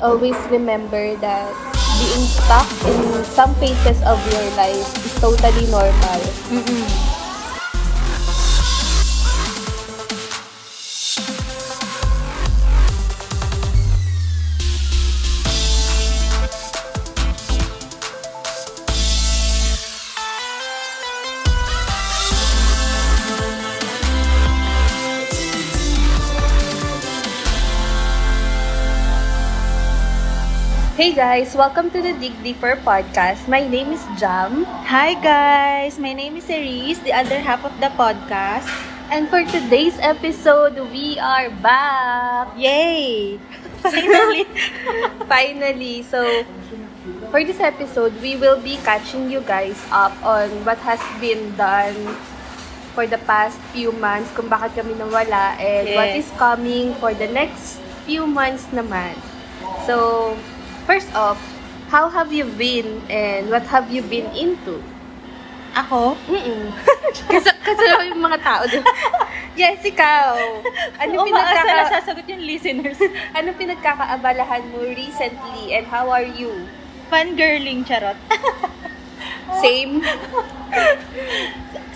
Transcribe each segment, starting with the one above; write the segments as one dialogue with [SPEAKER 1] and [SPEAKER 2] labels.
[SPEAKER 1] Always remember that being stuck in some phases of your life is totally normal.
[SPEAKER 2] Mm-mm.
[SPEAKER 1] Guys, welcome to the Dig Deeper podcast. My name is Jam.
[SPEAKER 2] Hi guys, my name is Cerise, the other half of the podcast.
[SPEAKER 1] And for today's episode, we are back!
[SPEAKER 2] Yay! Finally!
[SPEAKER 1] Finally! So, for this episode, we will be catching you guys up on what has been done for the past few months, kung bakit kami nawala, and what
[SPEAKER 2] Yes.
[SPEAKER 1] is coming for the next few months naman. So, first off, how have you been and what have you been into?
[SPEAKER 2] Ako?
[SPEAKER 1] Mm-mm. kasi, kasi yung mga tao doon. yes, ikaw. Ano
[SPEAKER 2] na
[SPEAKER 1] pinagkaka...
[SPEAKER 2] sasagot yung listeners.
[SPEAKER 1] Ano pinagkakaabalahan mo recently and how are you?
[SPEAKER 2] Fangirling, charot.
[SPEAKER 1] Same?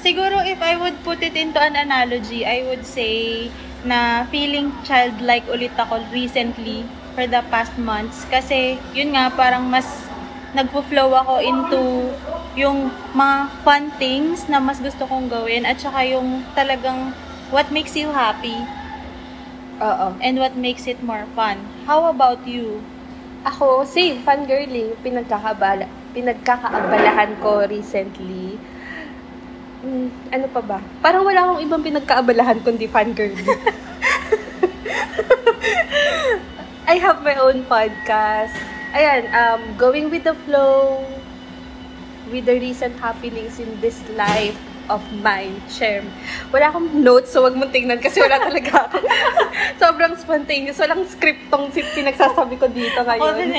[SPEAKER 2] Siguro if I would put it into an analogy, I would say na feeling childlike ulit ako recently for the past months. Kasi yun nga, parang mas nagpo-flow ako into yung mga fun things na mas gusto kong gawin at saka yung talagang what makes you happy
[SPEAKER 1] Oo.
[SPEAKER 2] and what makes it more fun. How about you?
[SPEAKER 1] Ako, same, fangirling, pinagkakabala, pinagkakaabalahan ko recently. Mm, ano pa ba? Parang wala akong ibang pinagkaabalahan kundi fangirling. I have my own podcast. Ayan, um, going with the flow, with the recent happenings in this life of mine, share. Wala akong notes, so wag mong tingnan kasi wala talaga ako. Sobrang spontaneous. Walang script tong pinagsasabi ko dito ngayon.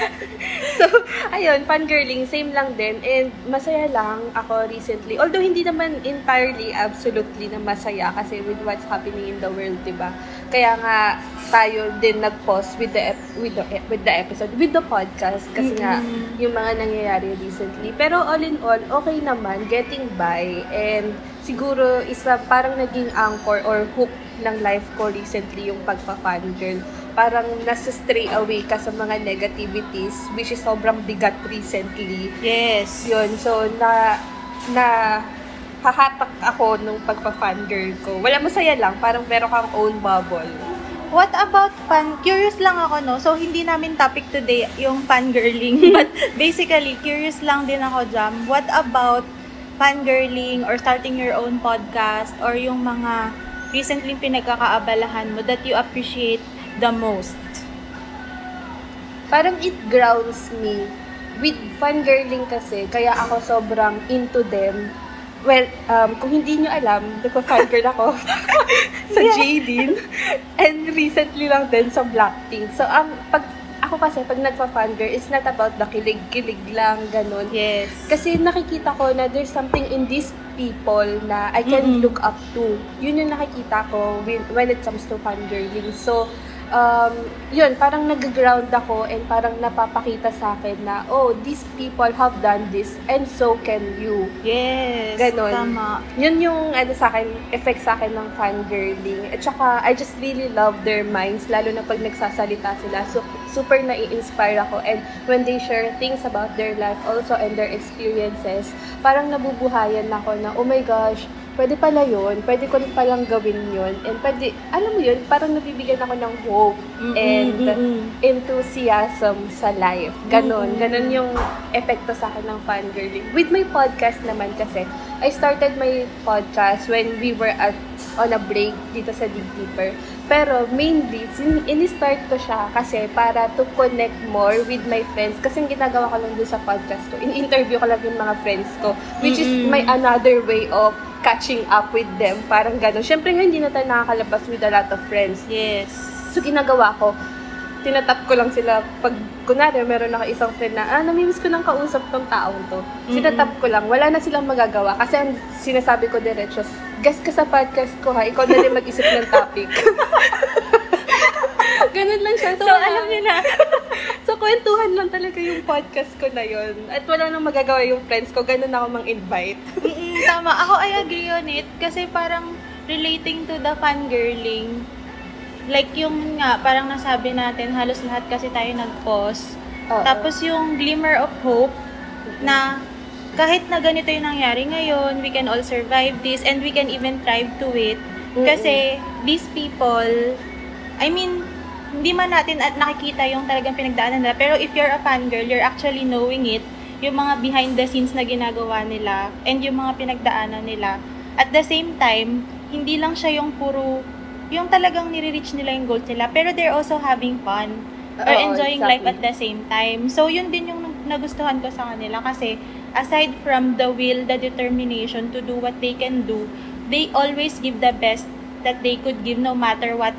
[SPEAKER 1] so, ayun, fangirling, same lang din. And masaya lang ako recently. Although hindi naman entirely, absolutely na masaya kasi with what's happening in the world, di ba? Kaya nga, tayo din nag-pause with the, ep- with the, ep- with the episode, with the podcast. Kasi nga,
[SPEAKER 2] Mm-mm.
[SPEAKER 1] yung mga nangyayari recently. Pero all in all, okay naman, getting by. And siguro, isa parang naging anchor or hook ng life ko recently yung pagpa-fangirl. Parang nasa stray away ka sa mga negativities, which is sobrang bigat recently.
[SPEAKER 2] Yes.
[SPEAKER 1] Yun, so na, na, hahatak ako nung pagpa-fangirl ko. Wala masaya lang, parang meron kang own bubble.
[SPEAKER 2] What about fan? Curious lang ako, no? So, hindi namin topic today yung fangirling. but basically, curious lang din ako, Jam. What about fangirling or starting your own podcast or yung mga recently pinagkakaabalahan mo that you appreciate the most?
[SPEAKER 1] parang it grounds me. With fangirling kasi, kaya ako sobrang into them. Well, um, kung hindi nyo alam, nagpa-fangirl ako sa Jaden. And recently lang din sa Blackpink. So, ang pag ako kasi, pag nagpa-fangirl, it's not about the kilig-kilig lang, ganun.
[SPEAKER 2] Yes.
[SPEAKER 1] Kasi nakikita ko na there's something in these people na I can
[SPEAKER 2] Mm-mm.
[SPEAKER 1] look up to. Yun yung nakikita ko when, when it comes to fangirling. So, um, yun, parang nag-ground ako and parang napapakita sa akin na, oh, these people have done this and so can you.
[SPEAKER 2] Yes.
[SPEAKER 1] Ganon.
[SPEAKER 2] Tama.
[SPEAKER 1] Yun yung ano sa akin, effect sa akin ng fangirling. At saka, I just really love their minds, lalo na pag nagsasalita sila. So, super nai-inspire ako. And when they share things about their life also and their experiences, parang nabubuhayan ako na, oh my gosh, pwede pala yun, pwede ko rin palang gawin yun. And pwede, alam mo yun, parang nabibigyan ako ng hope
[SPEAKER 2] Mm-mm,
[SPEAKER 1] and enthusiasm sa life. Ganon.
[SPEAKER 2] Mm-mm.
[SPEAKER 1] Ganon yung epekto sa akin ng fangirling. With my podcast naman kasi, I started my podcast when we were at on a break dito sa Dig Deeper. Pero mainly, sin- in-start ko siya kasi para to connect more with my friends. Kasi yung ginagawa ko lang doon sa podcast ko, in-interview ko lang yung mga friends ko. Which is
[SPEAKER 2] Mm-mm.
[SPEAKER 1] my another way of catching up with them. Parang gano'n. Siyempre hindi na tayo nakakalabas with a lot of friends.
[SPEAKER 2] Yes.
[SPEAKER 1] So, ginagawa ko, tinatap ko lang sila pag, kunwari, meron ako isang friend na, ah, namimiss ko nang kausap tong taong to. Sinatap ko lang, wala na silang magagawa. Kasi ang sinasabi ko diretso, guest ka sa podcast ko ha, ikaw na rin mag-isip ng topic. Ganun lang siya.
[SPEAKER 2] So, alam niyo na.
[SPEAKER 1] kwentuhan lang talaga yung podcast ko na yun. At wala nang magagawa yung friends ko, ganun ako mang-invite.
[SPEAKER 2] Mm, tama. Ako, I agree on it. Kasi parang relating to the fangirling, like yung nga, parang nasabi natin, halos lahat kasi tayo nag-pause.
[SPEAKER 1] Oo.
[SPEAKER 2] Tapos yung glimmer of hope na kahit na ganito yung nangyari ngayon, we can all survive this and we can even thrive to it. Kasi these people, I mean, hindi man natin at nakikita yung talagang pinagdaanan nila. Pero if you're a fangirl, you're actually knowing it, yung mga behind the scenes na ginagawa nila, and yung mga pinagdaanan nila. At the same time, hindi lang siya yung puro, yung talagang nire-reach nila yung goals nila, pero they're also having fun. Or
[SPEAKER 1] Oo,
[SPEAKER 2] enjoying
[SPEAKER 1] exactly.
[SPEAKER 2] life at the same time. So, yun din yung nagustuhan ko sa kanila kasi aside from the will, the determination to do what they can do, they always give the best that they could give no matter what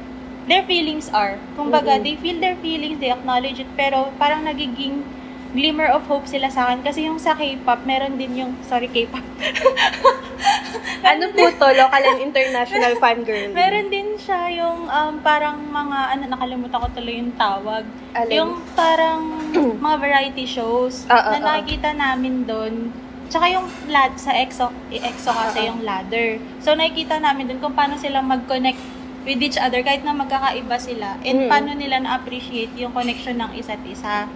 [SPEAKER 2] their feelings are. Kumbaga,
[SPEAKER 1] Mm-mm.
[SPEAKER 2] they feel their feelings, they acknowledge it, pero parang nagiging glimmer of hope sila sa akin. Kasi yung sa K-pop, meron din yung, sorry K-pop,
[SPEAKER 1] ano po to? Local and international fangirl.
[SPEAKER 2] meron din siya yung um, parang mga, ano, nakalimutan ko tuloy yung tawag.
[SPEAKER 1] Alin?
[SPEAKER 2] Yung parang mga variety shows
[SPEAKER 1] Ah, ah,
[SPEAKER 2] na
[SPEAKER 1] ah.
[SPEAKER 2] nakikita namin doon. Tsaka yung lad sa EXO, EXO kasi
[SPEAKER 1] ah.
[SPEAKER 2] yung ladder. So nakikita namin doon kung paano sila mag-connect with each other kahit na magkakaiba sila and
[SPEAKER 1] Mm.
[SPEAKER 2] paano nila na-appreciate yung connection ng isa't isa.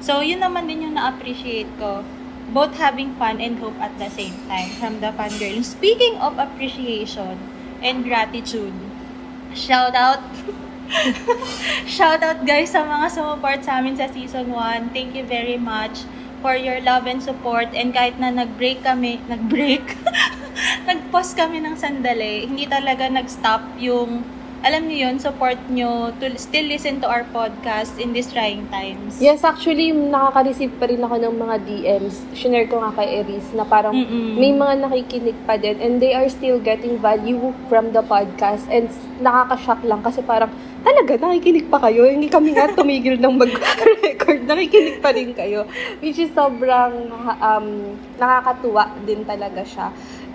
[SPEAKER 2] So yun naman din yung na-appreciate ko. Both having fun and hope at the same time from the fangirl. Speaking of appreciation and gratitude, shout out Shout out guys sa mga sumuport sa amin sa season 1. Thank you very much for your love and support. And kahit na nag-break kami, nag-break, nag-pause kami ng sandali, hindi talaga nag-stop yung, alam niyo yun, support nyo to still listen to our podcast in these trying times.
[SPEAKER 1] Yes, actually, nakaka-receive pa rin ako ng mga DMs. Shinare ko nga kay Eris na parang
[SPEAKER 2] Mm-mm.
[SPEAKER 1] may mga nakikinig pa din and they are still getting value from the podcast and nakaka-shock lang kasi parang talaga, nakikinig pa kayo. Hindi kami nga tumigil ng mag-record. Nakikinig pa rin kayo. Which is sobrang um, nakakatuwa din talaga siya.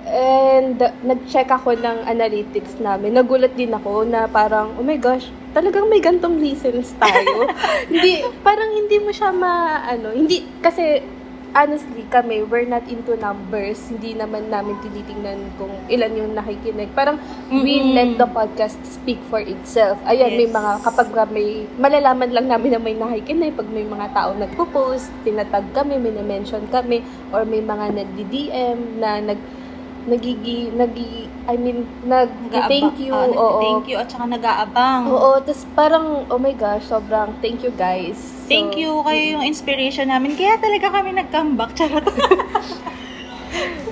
[SPEAKER 1] And nag-check ako ng analytics namin. Nagulat din ako na parang, oh my gosh, talagang may gantong listens tayo. hindi, parang hindi mo siya ma, ano, hindi, kasi honestly kami, we're not into numbers. Hindi naman namin tinitingnan kung ilan yung nakikinig. Parang we
[SPEAKER 2] Mm-mm.
[SPEAKER 1] let the podcast speak for itself. Ayan, may
[SPEAKER 2] Yes.
[SPEAKER 1] mga, kapag may, malalaman lang namin na may nakikinig, pag may mga tao nagpo-post, tinatag kami, may mention kami, or may mga nagdi-DM na nag, nagigi, nagi, I mean, nag-thank you.
[SPEAKER 2] Ah,
[SPEAKER 1] oo.
[SPEAKER 2] Thank you at saka nag-aabang.
[SPEAKER 1] Oo, tapos parang, oh my gosh, sobrang thank you guys. So,
[SPEAKER 2] Thank you kayo yung inspiration namin. Kaya talaga kami nag-comeback. Charot.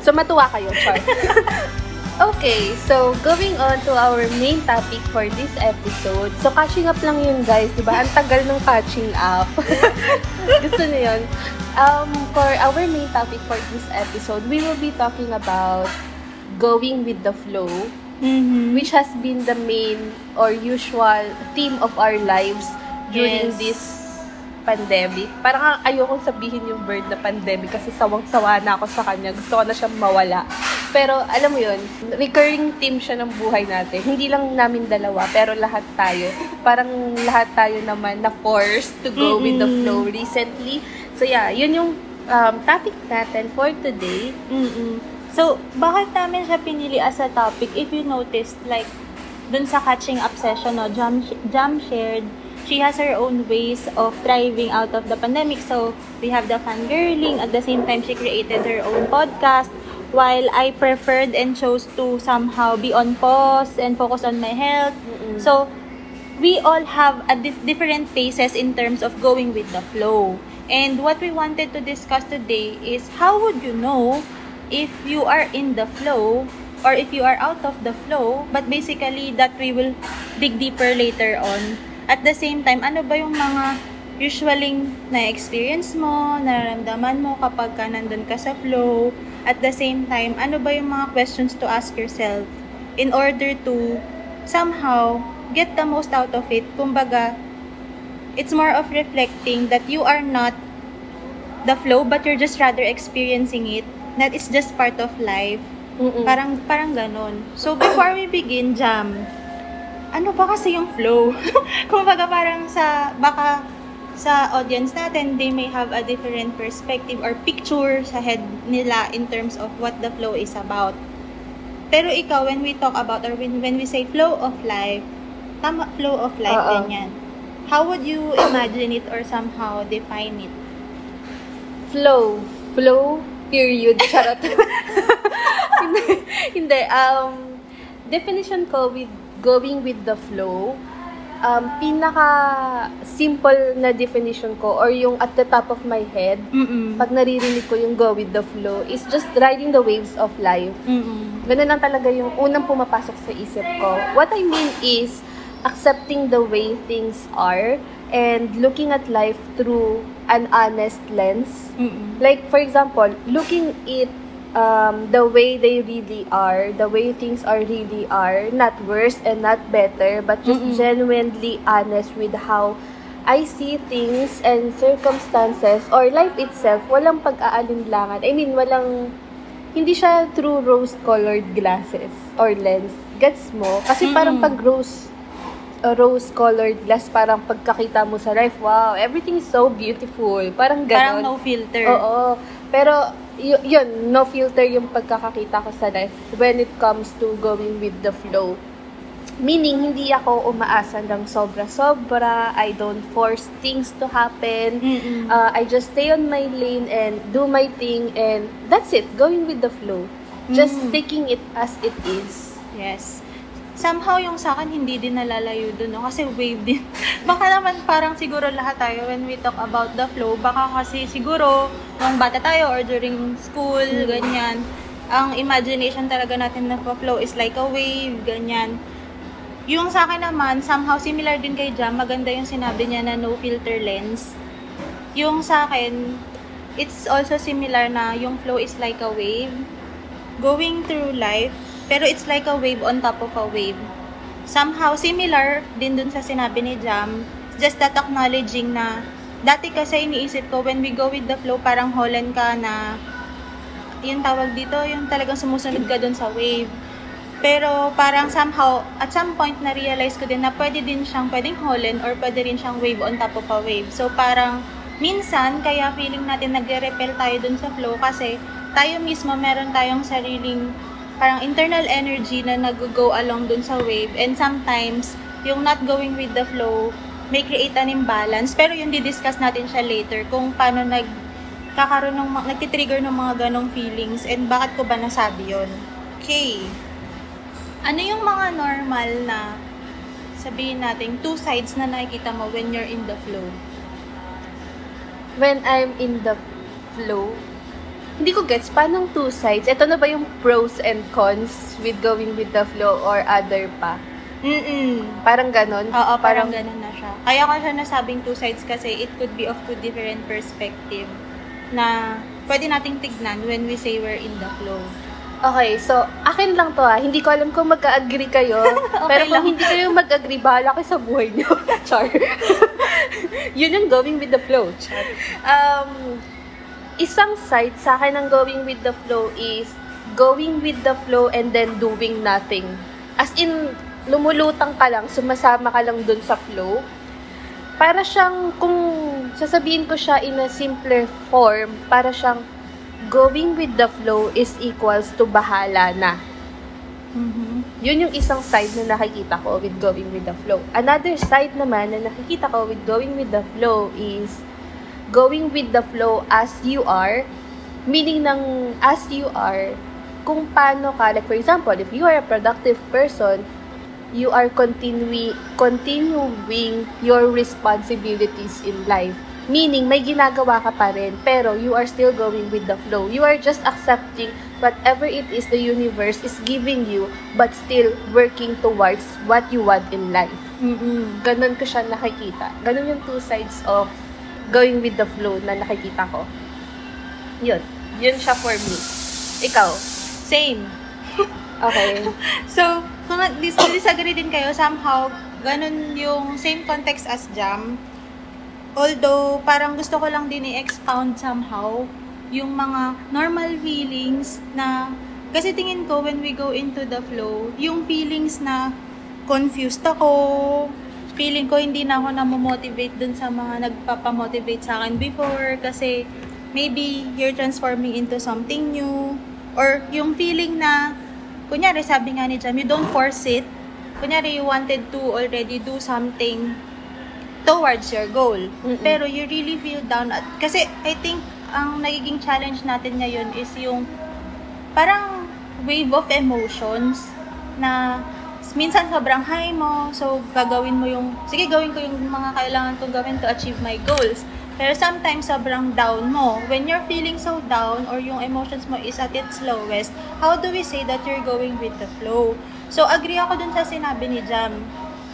[SPEAKER 1] So, matuwa kayo, Char. okay, so going on to our main topic for this episode. So, catching up lang yun, guys. Diba? Ang tagal ng catching up. Gusto niyo yun? Um, for our main topic for this episode, we will be talking about going with the flow,
[SPEAKER 2] Mhm.
[SPEAKER 1] which has been the main or usual theme of our lives during
[SPEAKER 2] Yes.
[SPEAKER 1] this pandemic. Parang ang ayokong sabihin yung word na pandemic kasi sawang-sawa na ako sa kanya. Gusto ko na siyang mawala. Pero alam mo yun, recurring theme siya ng buhay natin. Hindi lang namin dalawa, pero lahat tayo. Parang lahat tayo naman na forced to go with the flow recently. So yeah, yun yung um, topic natin for today.
[SPEAKER 2] Mm-mm. So, bakit namin siya pinili as a topic? If you noticed, like, dun sa catching up session, no, Jam, Jam shared, she has her own ways of thriving out of the pandemic. So, we have the fangirling. At the same time, she created her own podcast. While I preferred and chose to somehow be on pause and focus on my health.
[SPEAKER 1] Mm-mm.
[SPEAKER 2] So, we all have a dif- different paces in terms of going with the flow. And what we wanted to discuss today is how would you know if you are in the flow or if you are out of the flow, but basically that we will dig deeper later on. At the same time, ano ba yung mga usually na-experience mo, nararamdaman mo kapag ka nandun ka sa flow? At the same time, ano ba yung mga questions to ask yourself in order to somehow get the most out of it. Kumbaga, it's more of reflecting that you are not the flow, but you're just rather experiencing it. That is just part of life.
[SPEAKER 1] Mm-mm.
[SPEAKER 2] Parang, parang ganon. So, before we begin, Jam, ano ba kasi yung flow? Kumbaga parang sa, baka sa audience natin, they may have a different perspective or picture sa head nila in terms of what the flow is about. Pero ikaw, when we talk about or when, when we say flow of life, tama, flow of life
[SPEAKER 1] Oo.
[SPEAKER 2] din yan. How would you imagine it or somehow define it?
[SPEAKER 1] Flow. Flow, period. Charot. hindi, hindi. Um, definition ko with going with the flow, um, pinaka-simple na definition ko or yung at the top of my head,
[SPEAKER 2] Mm-mm.
[SPEAKER 1] pag naririnig ko yung go with the flow, is just riding the waves of life.
[SPEAKER 2] Mm-mm.
[SPEAKER 1] Ganun lang talaga yung unang pumapasok sa isip ko. What I mean is, accepting the way things are and looking at life through an honest lens.
[SPEAKER 2] Mm-mm.
[SPEAKER 1] Like, for example, looking it um, the way they really are, the way things are really are, not worse and not better, but just
[SPEAKER 2] Mm-mm.
[SPEAKER 1] genuinely honest with how I see things and circumstances or life itself, walang pag-aalinlangan. I mean, walang, hindi siya through rose-colored glasses or lens. Gets mo? Kasi parang
[SPEAKER 2] Mm-mm.
[SPEAKER 1] pag rose rose-colored glass, parang pagkakita mo sa life, wow, everything is so beautiful. Parang
[SPEAKER 2] Parang
[SPEAKER 1] ganon.
[SPEAKER 2] no filter.
[SPEAKER 1] Oo. Pero, y- yun, no filter yung pagkakakita ko sa life when it comes to going with the flow. Meaning, hindi ako umaasa ng sobra-sobra. I don't force things to happen.
[SPEAKER 2] Mm-mm.
[SPEAKER 1] Uh, I just stay on my lane and do my thing and that's it. Going with the flow. Just
[SPEAKER 2] Mm.
[SPEAKER 1] taking it as it is.
[SPEAKER 2] Yes. Somehow yung sa akin hindi din nalalayo dun, no? Kasi wave din. baka naman parang siguro lahat tayo when we talk about the flow, baka kasi siguro nung bata tayo or during school,
[SPEAKER 1] Mm.
[SPEAKER 2] ganyan, ang imagination talaga natin na flow is like a wave, ganyan. Yung sa akin naman, somehow similar din kay Jam, maganda yung sinabi niya na no filter lens. Yung sa akin, it's also similar na yung flow is like a wave. Going through life, pero it's like a wave on top of a wave. Somehow similar din dun sa sinabi ni Jam, just that acknowledging na dati kasi iniisip ko when we go with the flow parang Holland ka na yung tawag dito, yung talagang sumusunod ka dun sa wave. Pero parang somehow, at some point na-realize ko din na pwede din siyang pwedeng Holland or pwede rin siyang wave on top of a wave. So parang minsan, kaya feeling natin nagre-repel tayo dun sa flow kasi tayo mismo meron tayong sariling parang internal energy na nag-go along dun sa wave and sometimes yung not going with the flow may create an imbalance pero yung di-discuss natin siya later kung paano nag kakaroon ng nagtitrigger ng mga ganong feelings and bakit ko ba nasabi yon Okay. Ano yung mga normal na sabihin natin two sides na nakikita mo when you're in the flow?
[SPEAKER 1] When I'm in the flow, hindi ko gets, paano two sides? Ito na ba yung pros and cons with going with the flow or other pa?
[SPEAKER 2] Mm-mm.
[SPEAKER 1] Parang ganon?
[SPEAKER 2] Oo, parang ganun na siya. Kaya ko siya nasabing two sides kasi it could be of two different perspective na pwede nating tignan when we say we're in the flow.
[SPEAKER 1] Okay, so, akin lang to ah. Hindi ko alam kung magka-agree kayo. pero kung
[SPEAKER 2] lang.
[SPEAKER 1] hindi kayo mag-agree, bahala kayo sa buhay niyo. Char. Yun yung going with the flow. Char. Um, isang side sa akin ng going with the flow is going with the flow and then doing nothing. As in, lumulutang ka lang, sumasama ka lang dun sa flow. Para siyang, kung sasabihin ko siya in a simpler form, para siyang going with the flow is equals to bahala na.
[SPEAKER 2] Mm-hmm.
[SPEAKER 1] Yun yung isang side na nakikita ko with going with the flow. Another side naman na nakikita ko with going with the flow is going with the flow as you are. Meaning ng as you are, kung paano ka, like for example, if you are a productive person, you are continuing, continuing your responsibilities in life. Meaning, may ginagawa ka pa rin, pero you are still going with the flow. You are just accepting whatever it is the universe is giving you, but still working towards what you want in life.
[SPEAKER 2] Mm-mm.
[SPEAKER 1] Ganon ko siya nakikita. Ganon yung two sides of going with the flow na nakikita ko. Yun. Yun siya for me. Ikaw.
[SPEAKER 2] Same.
[SPEAKER 1] Okay.
[SPEAKER 2] So, kung dis- disagree din kayo, somehow, ganun yung same context as Jam. Although, parang gusto ko lang din i-expound somehow yung mga normal feelings na, kasi tingin ko when we go into the flow, yung feelings na confused ako, feeling ko hindi na ako na-motivate dun sa mga nagpapamotivate sa akin before kasi maybe you're transforming into something new or yung feeling na kunyari sabi nga ni Jam, you don't force it. Kunyari you wanted to already do something towards your goal.
[SPEAKER 1] Mm-mm.
[SPEAKER 2] Pero you really feel down at kasi I think ang nagiging challenge natin ngayon is yung parang wave of emotions na minsan sobrang high mo, so gagawin mo yung, sige gawin ko yung mga kailangan kong gawin to achieve my goals. Pero sometimes sobrang down mo. When you're feeling so down or yung emotions mo is at its lowest, how do we say that you're going with the flow? So agree ako dun sa sinabi ni Jam.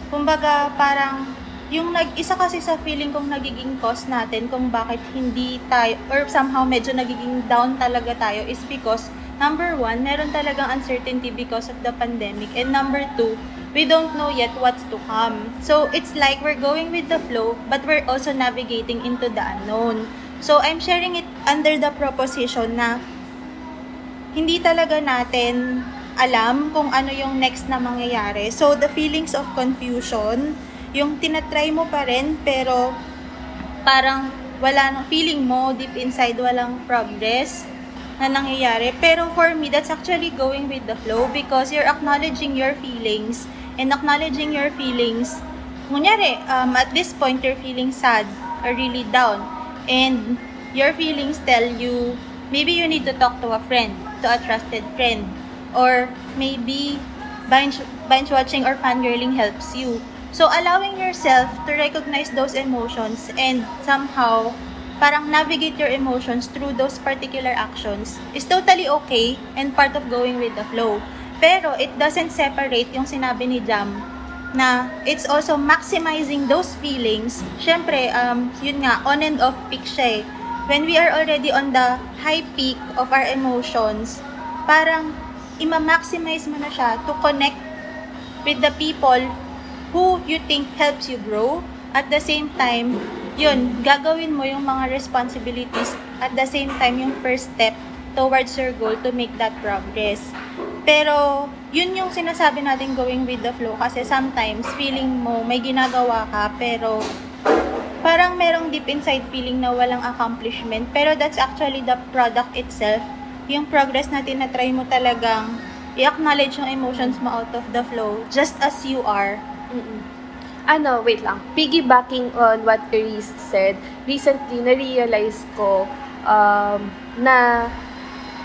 [SPEAKER 2] Kumbaga parang yung nag isa kasi sa feeling kong nagiging cause natin kung bakit hindi tayo or somehow medyo nagiging down talaga tayo is because number one, meron talagang uncertainty because of the pandemic and number two, we don't know yet what's to come. So it's like we're going with the flow but we're also navigating into the unknown. So I'm sharing it under the proposition na hindi talaga natin alam kung ano yung next na mangyayari. So the feelings of confusion, yung tinatry mo pa rin pero parang wala nang feeling mo deep inside walang progress na nangyayari. Pero for me, that's actually going with the flow because you're acknowledging your feelings and acknowledging your feelings. Kunyari, um, at this point, you're feeling sad or really down and your feelings tell you maybe you need to talk to a friend, to a trusted friend or maybe binge, binge watching or fangirling helps you. So, allowing yourself to recognize those emotions and somehow parang navigate your emotions through those particular actions is totally okay and part of going with the flow. Pero it doesn't separate yung sinabi ni Jam na it's also maximizing those feelings. Syempre, um, yun nga, on and off peak siya eh. When we are already on the high peak of our emotions, parang ima-maximize mo na siya to connect with the people who you think helps you grow. At the same time, yun, gagawin mo yung mga responsibilities at the same time yung first step towards your goal to make that progress. Pero, yun yung sinasabi natin going with the flow kasi sometimes feeling mo may ginagawa ka pero parang merong deep inside feeling na walang accomplishment pero that's actually the product itself. Yung progress natin na try mo talagang i-acknowledge yung emotions mo out of the flow just as you are.
[SPEAKER 1] Mm-mm. Ano, wait lang. Piggybacking on what Reese said, recently na-realize ko um, na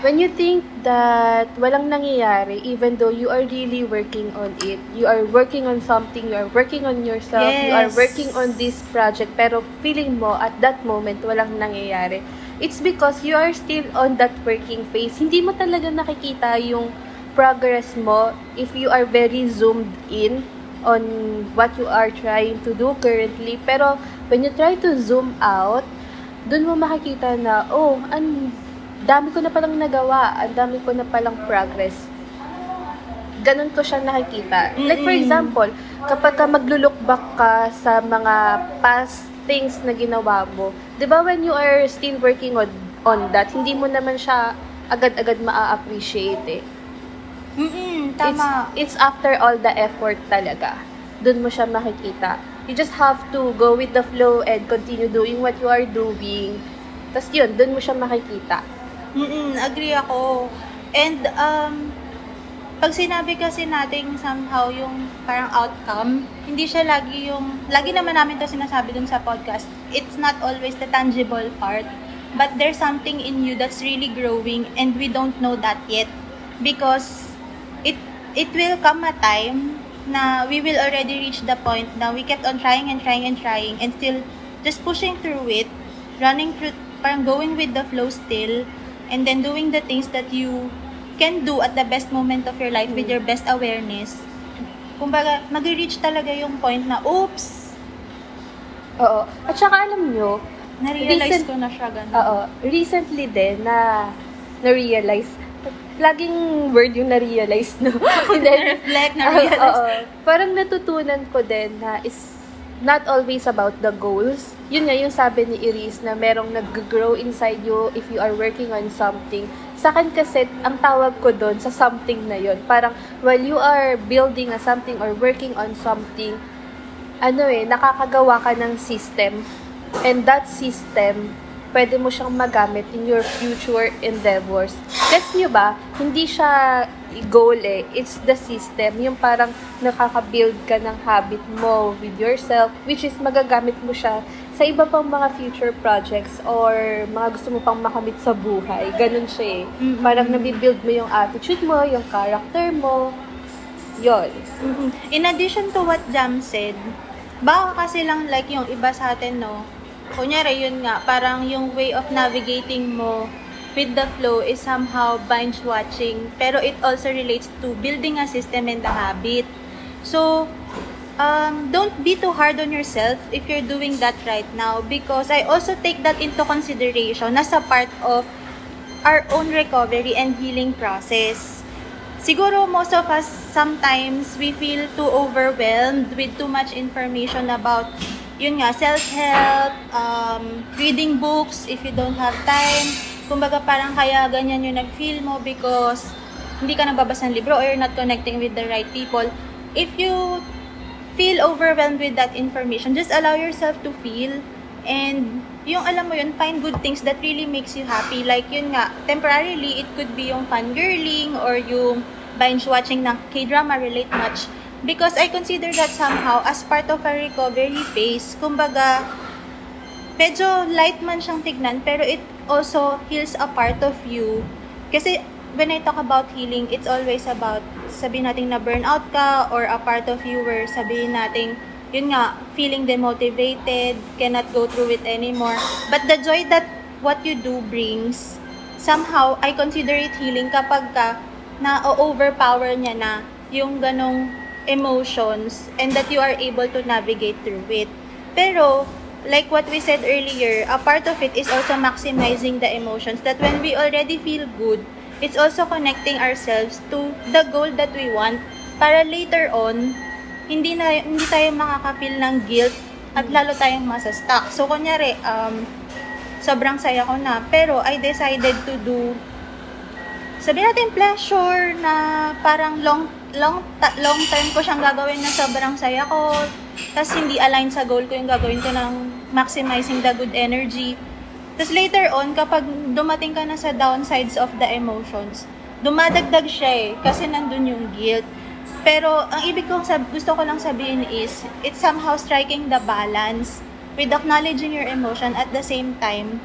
[SPEAKER 1] when you think that walang nangyayari, even though you are really working on it, you are working on something, you are working on yourself, you are
[SPEAKER 2] Yes.
[SPEAKER 1] working on this project, pero feeling mo at that moment walang nangyayari, it's because you are still on that working phase. Hindi mo talaga nakikita yung progress mo if you are very zoomed in on what you are trying to do currently. Pero when you try to zoom out, dun mo makikita na, oh, ang dami ko na palang nagawa, ang dami ko na palang progress. Ganun ko siya nakikita. Like for example, kapag ka maglulook back ka sa mga past things na ginawa mo, di ba when you are still working on, on that, hindi mo naman siya agad-agad maa-appreciate eh.
[SPEAKER 2] Mm-mm, tama.
[SPEAKER 1] It's, it's after all the effort talaga. Doon mo siya makikita. You just have to go with the flow and continue doing what you are doing. Tapos yun, doon mo siya makikita.
[SPEAKER 2] Mm-mm, agree ako. And, um, pag sinabi kasi natin somehow yung parang outcome, hindi siya lagi yung, lagi naman namin to sinasabi dun sa podcast, it's not always the tangible part, but there's something in you that's really growing and we don't know that yet. Because it it will come a time na we will already reach the point na we kept on trying and trying and trying and still just pushing through it, running through, parang going with the flow still, and then doing the things that you can do at the best moment of your life with your best awareness. Kumbaga, mag-reach talaga yung point na, oops,
[SPEAKER 1] Oo. At saka alam nyo,
[SPEAKER 2] na-realize
[SPEAKER 1] Recent-
[SPEAKER 2] ko na siya ganun.
[SPEAKER 1] oo, recently din na na-realize, laging word yung na-realize, no? And then,
[SPEAKER 2] Na-reflect, na-realize.
[SPEAKER 1] oo. Parang natutunan ko din na is not always about the goals. Yun nga yung sabi ni Iris na merong nag-grow inside you if you are working on something. Sa akin kasi, ang tawag ko doon sa something na yun. Parang while you are building a something or working on something, ano eh, nakakagawa ka ng system. And that system, pwede mo siyang magamit in your future endeavors. Guess nyo ba, hindi siya goal eh. It's the system. Yung parang nakaka-build ka ng habit mo with yourself, which is magagamit mo siya sa iba pang mga future projects or mga gusto mo pang makamit sa buhay. Ganun siya eh.
[SPEAKER 2] Mm-mm.
[SPEAKER 1] Parang nabibuild mo yung attitude mo, yung character mo. Yun.
[SPEAKER 2] Mhm. In addition to what Jam said, baka kasi lang like yung iba sa atin, no? Kunyari, yun nga, parang yung way of navigating mo with the flow is somehow binge watching. Pero it also relates to building a system and a habit. So, um, don't be too hard on yourself if you're doing that right now because I also take that into consideration as a part of our own recovery and healing process. Siguro most of us sometimes we feel too overwhelmed with too much information about yun nga self-help, um, reading books if you don't have time. Kumbaga parang kaya ganyan yung nag-feel mo because hindi ka nagbabasa ng libro or you're not connecting with the right people. If you feel overwhelmed with that information, just allow yourself to feel and yung alam mo yun, find good things that really makes you happy. Like yun nga, temporarily, it could be yung fangirling or yung binge watching ng K-drama relate much. Because I consider that somehow as part of a recovery phase. Kumbaga, medyo light man siyang tignan, pero it also heals a part of you. Kasi when I talk about healing, it's always about sabihin natin na burnout ka or a part of you where sabihin natin yun nga, feeling demotivated, cannot go through it anymore. But the joy that what you do brings, somehow, I consider it healing kapag ka na overpower niya na yung ganong emotions and that you are able to navigate through it. Pero, like what we said earlier, a part of it is also maximizing the emotions that when we already feel good, it's also connecting ourselves to the goal that we want para later on, hindi na hindi tayo makaka-feel ng guilt at lalo tayong masa-stuck. So, kunyari, um, sobrang saya ko na, pero I decided to do sabihin natin pleasure na parang long long ta- long term ko siyang gagawin na sobrang saya ko. Tapos hindi align sa goal ko yung gagawin ko ng maximizing the good energy. Tapos later on kapag dumating ka na sa downsides of the emotions dumadagdag siya eh kasi nandun yung guilt. Pero ang ibig kong sab- gusto ko lang sabihin is it's somehow striking the balance with acknowledging your emotion at the same time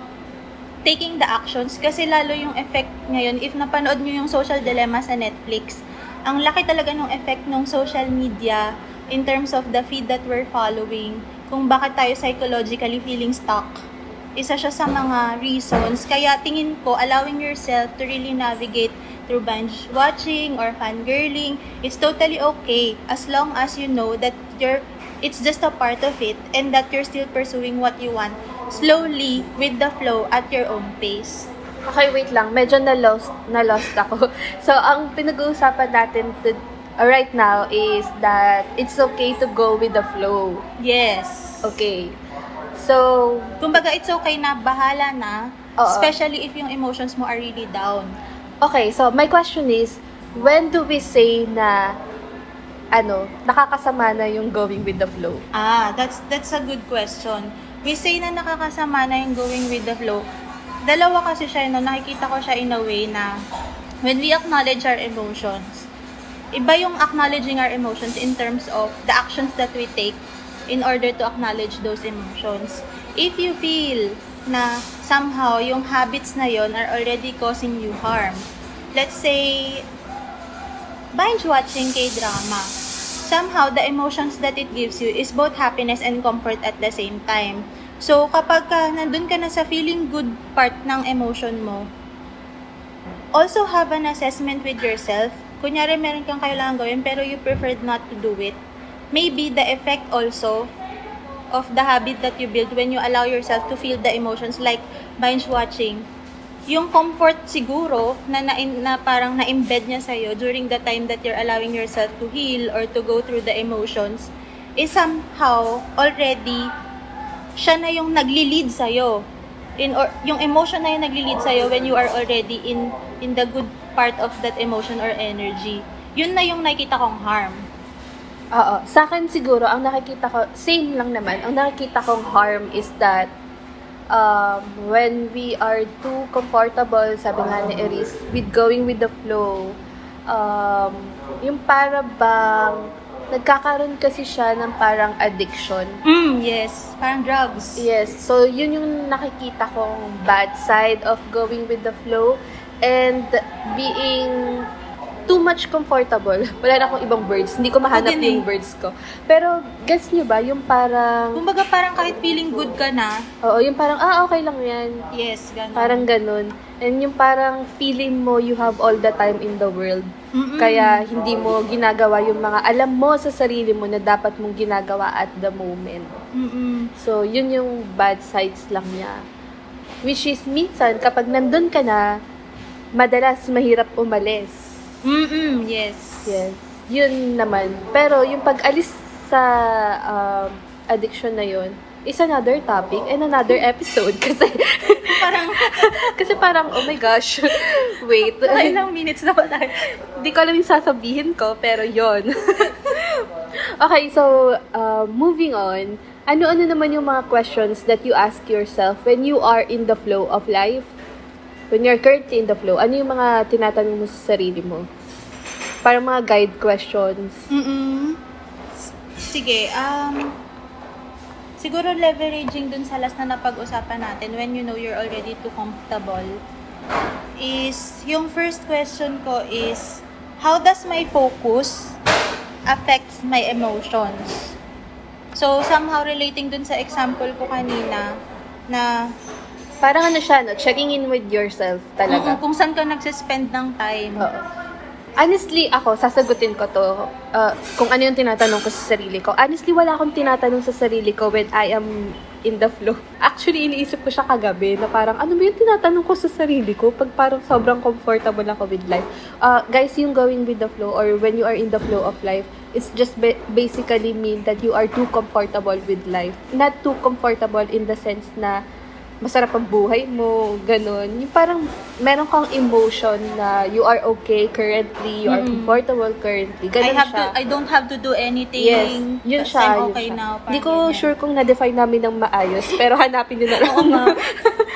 [SPEAKER 2] taking the actions. Kasi lalo yung effect ngayon if napanood nyo yung social dilemma sa Netflix ang laki talaga ng effect ng social media in terms of the feed that we're following kung bakit tayo psychologically feeling stuck isa siya sa mga reasons kaya tingin ko allowing yourself to really navigate through binge watching or fangirling it's totally okay as long as you know that you're it's just a part of it and that you're still pursuing what you want slowly with the flow at your own pace.
[SPEAKER 1] Okay, wait lang. Medyo na-lost, na-lost ako. So, ang pinag-uusapan natin to, uh, right now is that it's okay to go with the flow.
[SPEAKER 2] Yes.
[SPEAKER 1] Okay. So,
[SPEAKER 2] Kumbaga, it's okay na bahala na,
[SPEAKER 1] Oo.
[SPEAKER 2] especially if yung emotions mo are really down.
[SPEAKER 1] okay. So, my question is, when do we say na, ano, nakakasama na yung going with the flow?
[SPEAKER 2] Ah, that's that's a good question. We say na nakakasama na yung going with the flow. Dalawa kasi siya, no, nakikita ko siya in a way na when we acknowledge our emotions, iba yung acknowledging our emotions in terms of the actions that we take in order to acknowledge those emotions. If you feel na somehow yung habits na yon are already causing you harm, let's say, binge watching K-drama, somehow the emotions that it gives you is both happiness and comfort at the same time. So, kapag ka nandun ka na sa feeling good part ng emotion mo, also have an assessment with yourself. Kunyari, meron kang kailangan gawin pero you preferred not to do it. Maybe the effect also of the habit that you build when you allow yourself to feel the emotions like binge watching yung comfort siguro na, na, na parang na-embed niya sa'yo during the time that you're allowing yourself to heal or to go through the emotions is somehow already siya na yung nagli-lead sa'yo. In, or, yung emotion na yung nagli-lead sa'yo when you are already in, in the good part of that emotion or energy. Yun na yung nakita kong harm.
[SPEAKER 1] Oo. Sa akin siguro, ang nakikita ko, same lang naman, ang nakikita kong harm is that um, when we are too comfortable, sabi nga ni Eris, with going with the flow, um, yung para bang, nagkakaroon kasi siya ng parang addiction.
[SPEAKER 2] Mm, yes. Parang drugs.
[SPEAKER 1] Yes. So, yun yung nakikita kong bad side of going with the flow and being too much comfortable. Wala na akong ibang words. Hindi ko mahanap
[SPEAKER 2] din
[SPEAKER 1] yung
[SPEAKER 2] eh.
[SPEAKER 1] words ko. Pero, guess nyo ba, yung parang,
[SPEAKER 2] Kumbaga parang kahit feeling good ka na,
[SPEAKER 1] oo, yung parang, ah, okay lang yan.
[SPEAKER 2] yes, ganun.
[SPEAKER 1] Parang ganun. And yung parang feeling mo you have all the time in the world.
[SPEAKER 2] Mm-mm.
[SPEAKER 1] Kaya hindi mo ginagawa yung mga alam mo sa sarili mo na dapat mong ginagawa at the moment.
[SPEAKER 2] Mm-mm.
[SPEAKER 1] So, yun yung bad sides lang niya. Which is, minsan, kapag nandun ka na, madalas mahirap umalis.
[SPEAKER 2] Mm-mm, yes.
[SPEAKER 1] Yes. Yun naman. Pero, yung pag-alis sa um, addiction na yun, is another topic and another episode. Kasi,
[SPEAKER 2] Parang,
[SPEAKER 1] kasi parang, oh my gosh, wait.
[SPEAKER 2] ilang minutes na ba tayo?
[SPEAKER 1] Hindi ko alam yung sasabihin ko, pero yon. okay, so, uh, moving on. Ano-ano naman yung mga questions that you ask yourself when you are in the flow of life? When you're currently in the flow, ano yung mga tinatanong mo sa sarili mo? Parang mga guide questions.
[SPEAKER 2] S- Sige, um, siguro leveraging dun sa last na napag-usapan natin when you know you're already too comfortable is, yung first question ko is, how does my focus affects my emotions? So, somehow relating dun sa example ko kanina, na
[SPEAKER 1] Parang ano siya, no? checking in with yourself talaga.
[SPEAKER 2] mm, kung saan ka nagsispend ng time.
[SPEAKER 1] Oo. Honestly, ako, sasagutin ko to uh, kung ano yung tinatanong ko sa sarili ko. Honestly, wala akong tinatanong sa sarili ko when I am in the flow. Actually, iniisip ko siya kagabi na parang, ano ba yung tinatanong ko sa sarili ko pag parang sobrang comfortable ako with life. Uh, guys, yung going with the flow or when you are in the flow of life, it's just ba- basically mean that you are too comfortable with life. Not too comfortable in the sense na masarap ang buhay mo, ganun. Yung parang meron kang emotion na you are okay currently, you are
[SPEAKER 2] Mm-mm.
[SPEAKER 1] comfortable currently.
[SPEAKER 2] I
[SPEAKER 1] Ganun
[SPEAKER 2] have
[SPEAKER 1] siya.
[SPEAKER 2] to, I don't have to do anything.
[SPEAKER 1] Yes, yun siya.
[SPEAKER 2] I'm
[SPEAKER 1] yun
[SPEAKER 2] okay
[SPEAKER 1] siya.
[SPEAKER 2] now.
[SPEAKER 1] Hindi ko
[SPEAKER 2] ganyan.
[SPEAKER 1] sure kung na-define namin ng maayos, pero hanapin nyo na lang.
[SPEAKER 2] Oo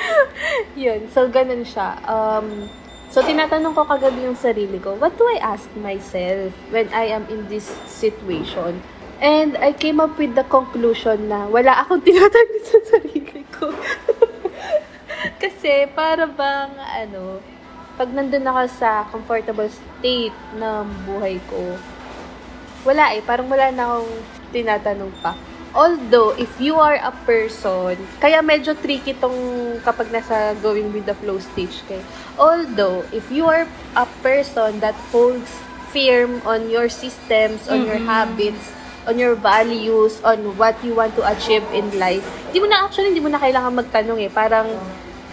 [SPEAKER 1] yun, so ganun siya. Um, so tinatanong ko kagabi yung sarili ko, what do I ask myself when I am in this situation? And I came up with the conclusion na wala akong tinatanong sa sarili ko. Kasi para bang ano, pag nandun ako sa comfortable state ng buhay ko, wala eh, parang wala na akong tinatanong pa. Although, if you are a person, kaya medyo tricky tong kapag nasa going with the flow stage kayo. Although, if you are a person that holds firm on your systems, on your
[SPEAKER 2] Mm-mm.
[SPEAKER 1] habits, on your values, on what you want to achieve in life, hindi mo na actually, hindi mo na kailangan magtanong eh. Parang,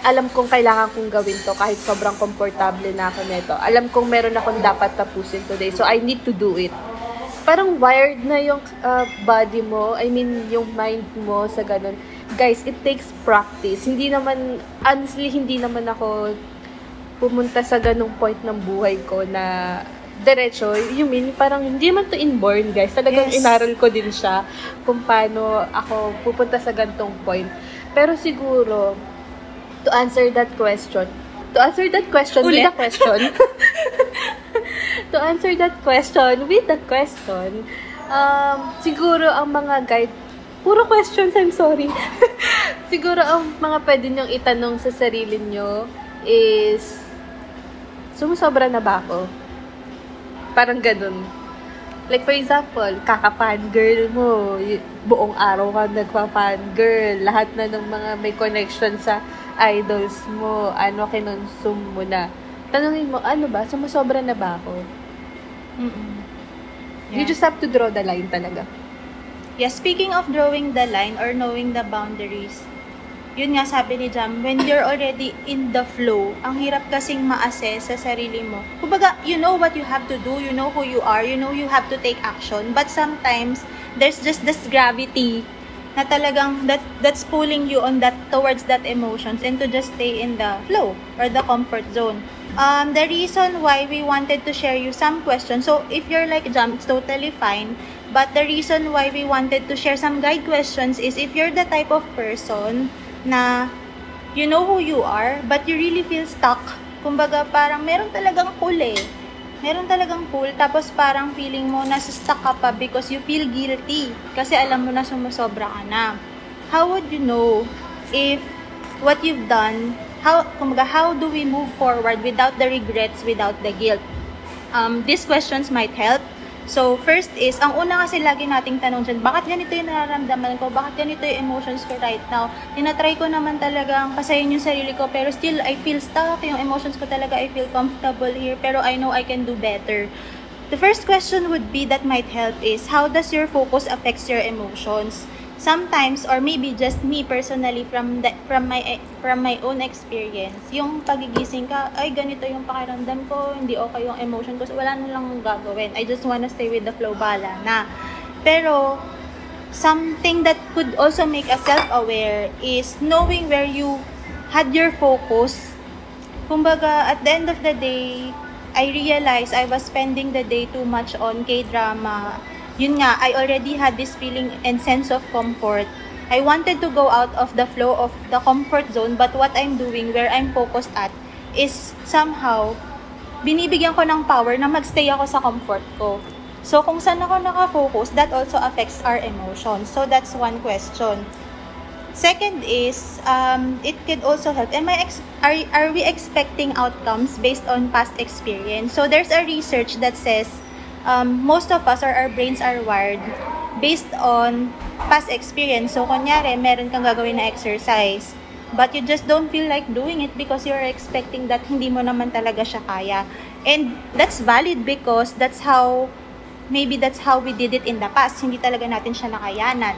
[SPEAKER 1] alam kong kailangan kong gawin to kahit sobrang komportable na ako nito. Alam kong meron akong dapat tapusin today. So, I need to do it. Parang wired na yung uh, body mo, I mean, yung mind mo sa ganun. Guys, it takes practice. Hindi naman, honestly, hindi naman ako pumunta sa ganung point ng buhay ko na diretso, you mean, parang hindi man to inborn, guys. Talagang
[SPEAKER 2] Yes.
[SPEAKER 1] inaral ko din siya kung paano ako pupunta sa gantong point. Pero siguro, to answer that question, to answer that question with
[SPEAKER 2] Ulit?
[SPEAKER 1] a question, to answer that question with a question, um, siguro ang mga guide, puro questions, I'm sorry. siguro ang mga pwede niyong itanong sa sarili niyo is, sumusobra na ba ako? Parang ganun. Like, for example, kaka-fangirl mo, buong araw ka nagpa-fangirl, lahat na ng mga may connection sa idols mo, ano, kinonsume mo na. Tanungin mo, ano ba, sumusobra na ba ako?
[SPEAKER 2] Mm-mm.
[SPEAKER 1] You just have to draw the line talaga.
[SPEAKER 2] Yeah, speaking of drawing the line or knowing the boundaries, yun nga sabi ni Jam, when you're already in the flow, ang hirap kasing ma-assess sa sarili mo. Kumbaga, you know what you have to do, you know who you are, you know you have to take action, but sometimes, there's just this gravity na talagang that that's pulling you on that towards that emotions and to just stay in the flow or the comfort zone. Um, the reason why we wanted to share you some questions, so if you're like Jam, it's totally fine, but the reason why we wanted to share some guide questions is if you're the type of person na you know who you are, but you really feel stuck. Kumbaga, parang meron talagang pull eh. Meron talagang pull, tapos parang feeling mo nasa stuck ka pa because you feel guilty. Kasi alam mo na sumusobra ka na. How would you know if what you've done, how, kumbaga, how do we move forward without the regrets, without the guilt? Um, these questions might help So, first is, ang una kasi lagi nating tanong dyan, bakit ganito yung nararamdaman ko? Bakit ganito yung emotions ko right now? Tinatry ko naman talagang pasayin yung sarili ko, pero still, I feel stuck. Yung emotions ko talaga, I feel comfortable here, pero I know I can do better. The first question would be that might help is, how does your focus affects your emotions? Sometimes or maybe just me personally from the, from my from my own experience yung pagigising ka ay ganito yung pakiramdam ko hindi okay yung emotion ko so wala na lang gagawin. I just wanna stay with the flow bala na. Pero something that could also make us self-aware is knowing where you had your focus. Kumbaga at the end of the day I realized I was spending the day too much on K-drama yun nga, I already had this feeling and sense of comfort. I wanted to go out of the flow of the comfort zone, but what I'm doing, where I'm focused at, is somehow, binibigyan ko ng power na magstay ako sa comfort ko. So, kung saan ako nakafocus, that also affects our emotions. So, that's one question. Second is, um, it could also help. Am I ex- are, are we expecting outcomes based on past experience? So, there's a research that says um, most of us or our brains are wired based on past experience. So, kunyari, meron kang gagawin na exercise, but you just don't feel like doing it because you're expecting that hindi mo naman talaga siya kaya. And that's valid because that's how, maybe that's how we did it in the past. Hindi talaga natin siya nakayanan.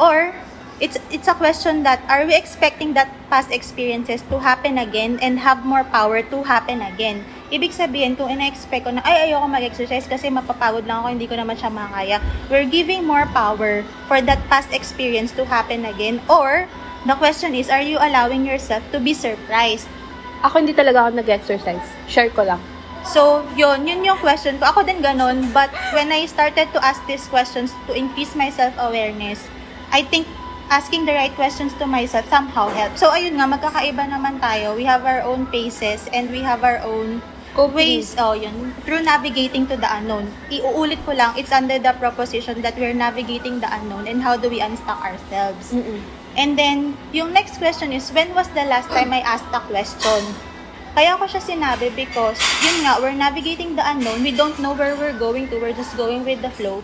[SPEAKER 2] Or, it's it's a question that are we expecting that past experiences to happen again and have more power to happen again? Ibig sabihin kung ina-expect ko na ay ayoko mag-exercise kasi mapapagod lang ako hindi ko naman siya makaya we're giving more power for that past experience to happen again. Or the question is are you allowing yourself to be surprised?
[SPEAKER 1] Ako hindi talaga ako nag-exercise. Share ko lang.
[SPEAKER 2] So, yun, yun yung question ko. Ako din ganun, but when I started to ask these questions to increase my self-awareness, I think asking the right questions to myself somehow helps. So, ayun nga, magkakaiba naman tayo. We have our own paces and we have our own ways, oh, yun, through navigating to the unknown. Iuulit ko lang, it's under the proposition that we're navigating the unknown and how do we unstuck ourselves.
[SPEAKER 1] Mm-mm.
[SPEAKER 2] And then, yung next question is, when was the last time I asked a question? Kaya ko siya sinabi because, yun nga, we're navigating the unknown. We don't know where we're going to. We're just going with the flow.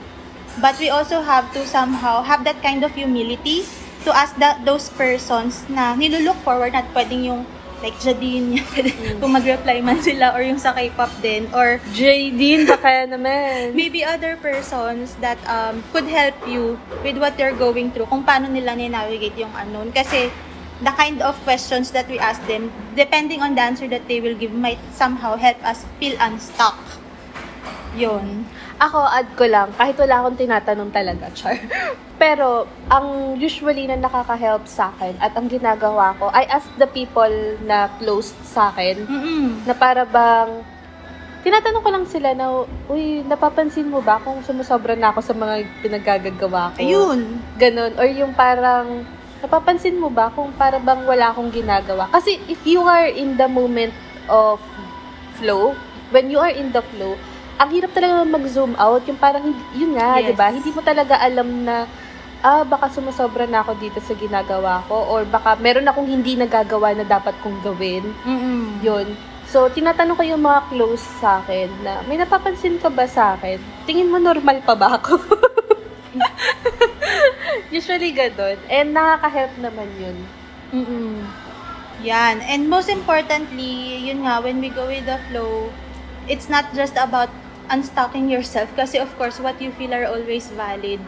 [SPEAKER 2] But we also have to somehow have that kind of humility to ask that those persons na nilulook forward at pwedeng yung like Jadine, mm. kung mag-reply man sila or yung sa K-pop din or
[SPEAKER 1] Jadine, baka naman.
[SPEAKER 2] Maybe other persons that um, could help you with what you're going through kung paano nila ni-navigate yung unknown. Kasi the kind of questions that we ask them, depending on the answer that they will give, might somehow help us feel unstuck. Yun.
[SPEAKER 1] Ako, add ko lang, kahit wala akong tinatanong talaga, Char. Pero, ang usually na nakaka-help sa akin at ang ginagawa ko, I ask the people na close sa akin,
[SPEAKER 2] Mm-mm.
[SPEAKER 1] na para bang, tinatanong ko lang sila na, uy, napapansin mo ba kung sumusobra na ako sa mga pinaggagawa ko?
[SPEAKER 2] Ayun.
[SPEAKER 1] Ganon. Or yung parang, napapansin mo ba kung para bang wala akong ginagawa? Kasi if you are in the moment of flow, when you are in the flow, ang hirap talaga mag-zoom out. Yung parang, yun nga,
[SPEAKER 2] Yes.
[SPEAKER 1] di ba? Hindi mo talaga alam na, ah, baka sumasobra na ako dito sa ginagawa ko. Or baka meron akong hindi nagagawa na dapat kong gawin.
[SPEAKER 2] Mm-mm.
[SPEAKER 1] Yun. So, tinatanong ko yung mga close sa akin na, may napapansin ka ba sa akin? Tingin mo normal pa ba ako? Usually ganun. And nakaka-help naman yun.
[SPEAKER 2] Mm-mm. Yan. And most importantly, yun nga, when we go with the flow, it's not just about unstocking yourself kasi of course what you feel are always valid.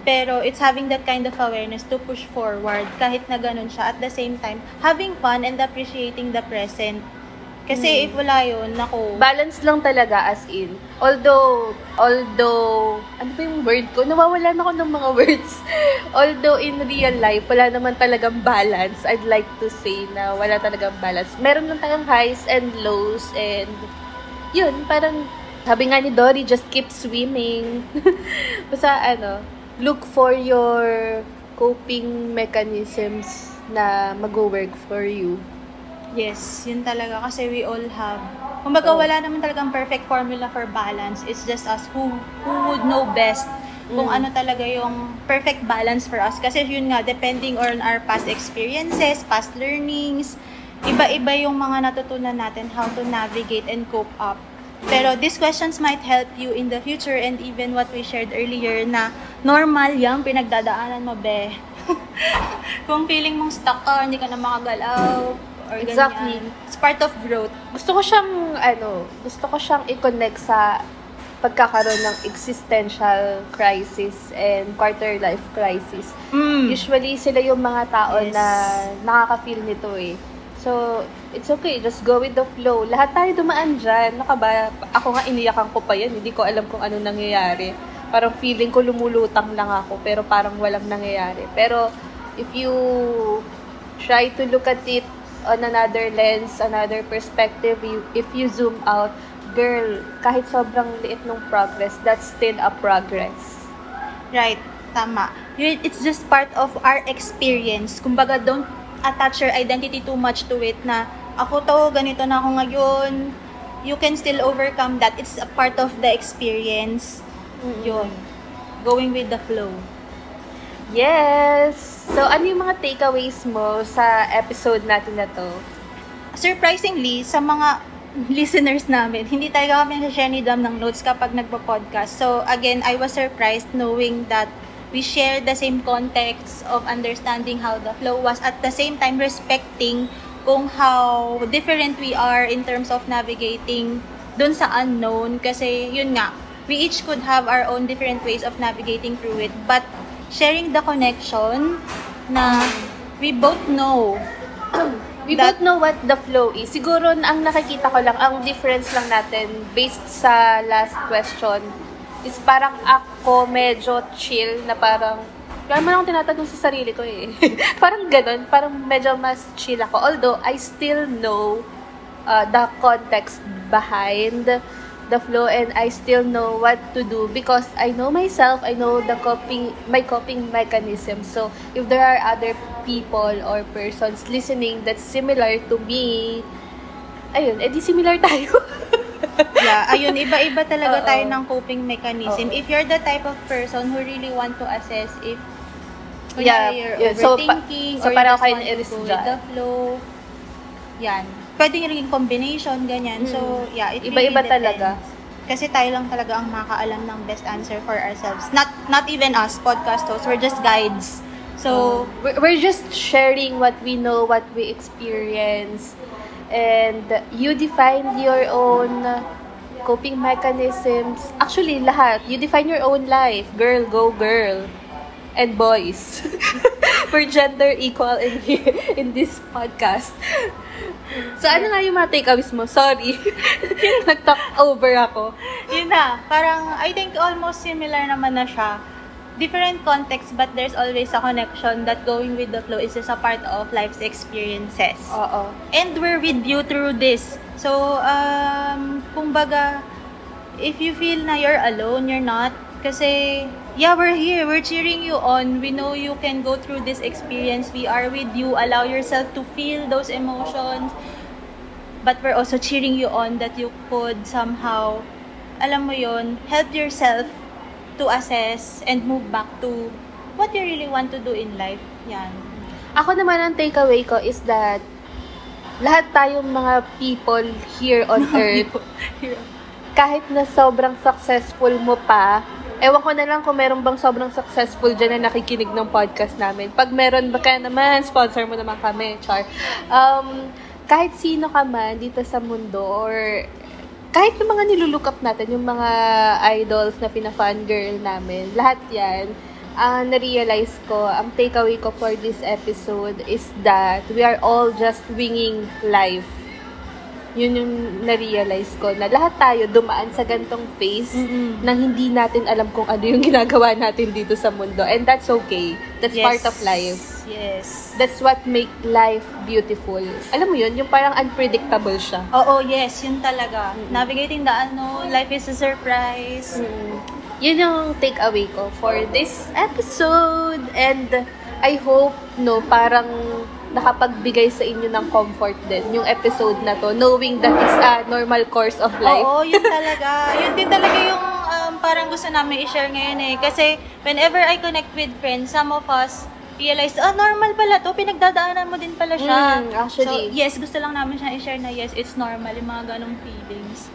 [SPEAKER 2] Pero it's having that kind of awareness to push forward kahit na ganun siya. At the same time, having fun and appreciating the present. Kasi
[SPEAKER 1] Mm.
[SPEAKER 2] if wala yun, naku.
[SPEAKER 1] Balance lang talaga as in. Although, although, ano ba yung word ko? Nawawalan ako ng mga words. although in real life, wala naman talagang balance. I'd like to say na wala talagang balance. Meron lang tayong highs and lows and yun, parang Sabi nga ni Dory, just keep swimming. Basta ano, look for your coping mechanisms na mag-work for you.
[SPEAKER 2] Yes, yun talaga. Kasi we all have... Kumbaga,
[SPEAKER 1] Oh.
[SPEAKER 2] wala naman talagang perfect formula for balance. It's just us who, who would know best kung
[SPEAKER 1] Mm.
[SPEAKER 2] ano talaga yung perfect balance for us. Kasi yun nga, depending on our past experiences, past learnings, iba-iba yung mga natutunan natin how to navigate and cope up. Pero these questions might help you in the future and even what we shared earlier na normal yung pinagdadaanan mo, be. Kung feeling mong stuck ka, hindi ka na makagalaw, or
[SPEAKER 1] Exactly.
[SPEAKER 2] ganyan. It's part of growth.
[SPEAKER 1] Gusto ko siyang, ano, gusto ko siyang i-connect sa pagkakaroon ng existential crisis and quarter life crisis.
[SPEAKER 2] Mm.
[SPEAKER 1] Usually, sila yung mga tao
[SPEAKER 2] Yes.
[SPEAKER 1] na nakaka-feel nito eh. So, it's okay. Just go with the flow. Lahat tayo dumaan dyan. Naka ba? Ako nga, iniyakan ko pa yan. Hindi ko alam kung ano nangyayari. Parang feeling ko lumulutang lang ako, pero parang walang nangyayari. Pero, if you try to look at it on another lens, another perspective, you, if you zoom out, girl, kahit sobrang liit ng progress, that's still a progress.
[SPEAKER 2] Right. Tama. It's just part of our experience. Kumbaga, don't attach your identity too much to it na ako to, ganito na ako ngayon. You can still overcome that. It's a part of the experience. Yun. Going with the flow.
[SPEAKER 1] Yes! So, ano yung mga takeaways mo sa episode natin na to?
[SPEAKER 2] surprisingly, sa mga listeners namin, hindi talaga kami nag-share ni Dam ng notes kapag nagpo-podcast. So, again, I was surprised knowing that we share the same context of understanding how the flow was at the same time respecting kung how different we are in terms of navigating dun sa unknown kasi yun nga we each could have our own different ways of navigating through it but sharing the connection na we both know
[SPEAKER 1] We
[SPEAKER 2] That-
[SPEAKER 1] both know what the flow is. Siguro, ang nakikita ko lang, ang difference lang natin, based sa last question, is parang ako medyo chill na parang, wala man akong tinatanong sa sarili ko eh. parang ganun, parang medyo mas chill ako. Although, I still know uh, the context behind the flow and I still know what to do because I know myself, I know the coping, my coping mechanism. So, if there are other people or persons listening that's similar to me, ayun, edi similar tayo.
[SPEAKER 2] yeah, ayun, iba-iba talaga
[SPEAKER 1] Oo.
[SPEAKER 2] tayo ng coping mechanism.
[SPEAKER 1] Oo.
[SPEAKER 2] If you're the type of person who really want to assess if
[SPEAKER 1] Yeah,
[SPEAKER 2] kunyari you're
[SPEAKER 1] yeah. So, pa-
[SPEAKER 2] overthinking
[SPEAKER 1] so
[SPEAKER 2] or you
[SPEAKER 1] pareho
[SPEAKER 2] just want to go with the flow, yan. Pwede rin combination, ganyan. So, yeah, it really
[SPEAKER 1] Mm. Iba-iba
[SPEAKER 2] depends.
[SPEAKER 1] talaga.
[SPEAKER 2] Kasi tayo lang talaga ang makakaalam ng best answer for ourselves. Not not even us, podcast hosts. We're just guides. So,
[SPEAKER 1] we're, we're just sharing what we know, what we experience, and you define your own coping mechanisms. Actually, lahat. You define your own life. Girl, go girl. And boys. We're gender equal in here, in this podcast. So, ano nga yung mga takeaways mo? Sorry. Nag-talk over ako.
[SPEAKER 2] yun na. Parang, I think almost similar naman na siya. Different context, but there's always a connection that going with the flow is just a part of life's experiences.
[SPEAKER 1] Oo.
[SPEAKER 2] And we're with you through this. So, um, kumbaga, if you feel na you're alone, you're not. Kasi, yeah, we're here. We're cheering you on. We know you can go through this experience. We are with you. Allow yourself to feel those emotions. But we're also cheering you on that you could somehow, alam mo yon help yourself to assess and move back to what you really want to do in life. Yan.
[SPEAKER 1] Ako naman ang takeaway ko is that lahat tayong mga people here on earth, kahit na sobrang successful mo pa, ewan ko na lang kung meron bang sobrang successful dyan na nakikinig ng podcast namin. Pag meron, baka naman, sponsor mo naman kami, Char. Um, kahit sino ka man dito sa mundo or kahit yung mga nilulook up natin, yung mga idols na pina-fangirl namin, lahat yan, ang na-realize ko, ang takeaway ko for this episode is that we are all just winging life. Yun yung na-realize ko, na lahat tayo dumaan sa gantong phase
[SPEAKER 2] Mm-mm.
[SPEAKER 1] nang hindi natin alam kung ano yung ginagawa natin dito sa mundo. And that's okay. That's
[SPEAKER 2] Yes.
[SPEAKER 1] part of life.
[SPEAKER 2] Yes.
[SPEAKER 1] That's what make life beautiful. Alam mo yun, yung parang unpredictable siya.
[SPEAKER 2] Oo, yes, yun talaga. Navigating the unknown, life is a surprise.
[SPEAKER 1] Mm. Yun yung takeaway ko for this episode. And I hope, no, parang nakapagbigay sa inyo ng comfort din yung episode na to, knowing that it's a normal course of life.
[SPEAKER 2] Oo, yun talaga. yun din talaga yung um, parang gusto namin i-share ngayon eh. Kasi whenever I connect with friends, some of us realize, ah, normal pala to, pinagdadaanan mo din pala siya.
[SPEAKER 1] Mm, actually.
[SPEAKER 2] So, yes, gusto lang namin siya i-share na yes, it's normal, yung mga ganong feelings.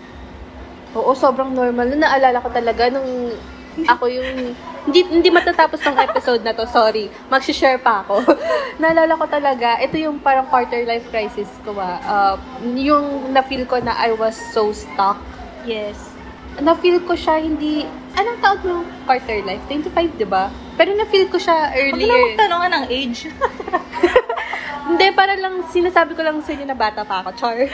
[SPEAKER 1] Oo, sobrang normal. Naalala ko talaga nung ako yung hindi hindi matatapos ng episode na to, sorry. Magsi-share pa ako. naalala ko talaga, ito yung parang quarter life crisis ko ah. Uh, yung na-feel ko na I was so stuck.
[SPEAKER 2] Yes.
[SPEAKER 1] Na-feel ko siya hindi anong tawag ng quarter life? 25, 'di ba? Pero na-feel ko siya
[SPEAKER 2] Huwag na
[SPEAKER 1] earlier.
[SPEAKER 2] magtanong ng age.
[SPEAKER 1] Hindi, para lang sinasabi ko lang sa inyo na bata pa ako, char.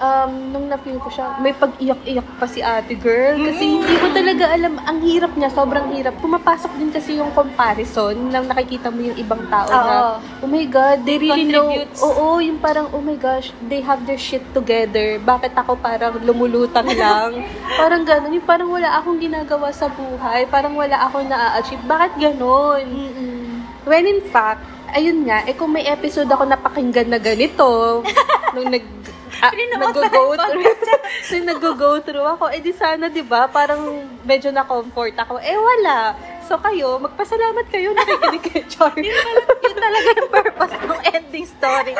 [SPEAKER 1] um, nung na-feel ko siya, may pag-iyak-iyak pa si ate girl. Kasi hindi ko talaga alam, ang hirap niya, sobrang hirap. Pumapasok din kasi yung comparison nang nakikita mo yung ibang tao na,
[SPEAKER 2] Oo.
[SPEAKER 1] oh my God, they really know. Oo, yung parang, oh my gosh, they have their shit together. Bakit ako parang lumulutang lang? parang ganun. Yung parang wala akong ginagawa sa buhay. Parang wala akong na-achieve. Bakit ganun? When in fact, ayun nga, eh kung may episode ako napakinggan na ganito, nung nag ah, nag-go
[SPEAKER 2] na
[SPEAKER 1] through, nung nag-go through ako, eh di sana, di ba, parang medyo na-comfort ako. Eh wala. So kayo, magpasalamat kayo na nakikinig kay Char.
[SPEAKER 2] yun talaga yung purpose ng ending story.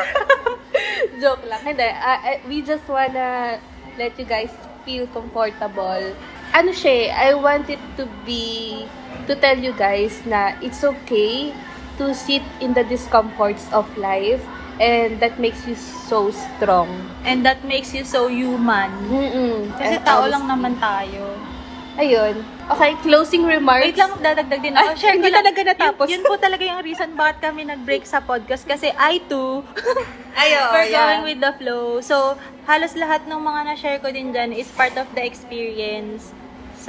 [SPEAKER 1] Joke lang. Hindi, eh, we just wanna let you guys feel comfortable. Ano siya, eh, I want it to be, to tell you guys na it's okay to sit in the discomforts of life and that makes you so strong.
[SPEAKER 2] And that makes you so human.
[SPEAKER 1] Mm-mm.
[SPEAKER 2] Kasi
[SPEAKER 1] And
[SPEAKER 2] tao
[SPEAKER 1] honest-
[SPEAKER 2] lang naman tayo.
[SPEAKER 1] Ayun. Okay, closing remarks.
[SPEAKER 2] Wait lang, dadagdag din ako.
[SPEAKER 1] Ay,
[SPEAKER 2] Share ko
[SPEAKER 1] hindi
[SPEAKER 2] lang.
[SPEAKER 1] talaga natapos.
[SPEAKER 2] Yun, yun po talaga yung reason bakit kami nag-break sa podcast. Kasi I too,
[SPEAKER 1] Ayo,
[SPEAKER 2] we're going with the flow. So, halos lahat ng mga na-share ko din dyan is part of the experience.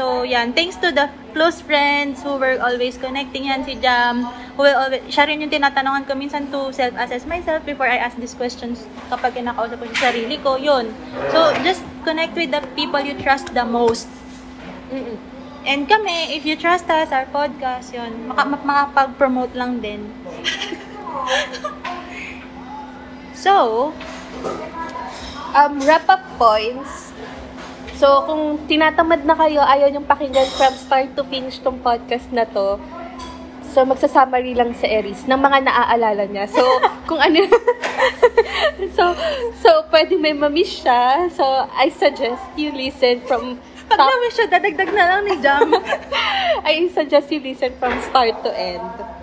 [SPEAKER 2] So, yan. Thanks to the close friends who were always connecting yan si Jam. Who will always, siya rin yung tinatanungan ko minsan to self-assess myself before I ask these questions kapag kinakausap ko sa sarili ko. Yun. So, just connect with the people you trust the most.
[SPEAKER 1] Mm-mm.
[SPEAKER 2] And kami, if you trust us, our podcast, yun, maka, ma- makapag-promote lang din. so,
[SPEAKER 1] um, wrap-up points. So, kung tinatamad na kayo, ayaw niyong pakinggan from start to finish tong podcast na to, so magsasummary lang sa Aries ng mga naaalala niya. So, kung ano, so, so, pwede may mamiss siya. So, I suggest you listen from
[SPEAKER 2] pag
[SPEAKER 1] top,
[SPEAKER 2] namin siya, dadagdag na lang ni Jam.
[SPEAKER 1] I suggest you listen from start to end.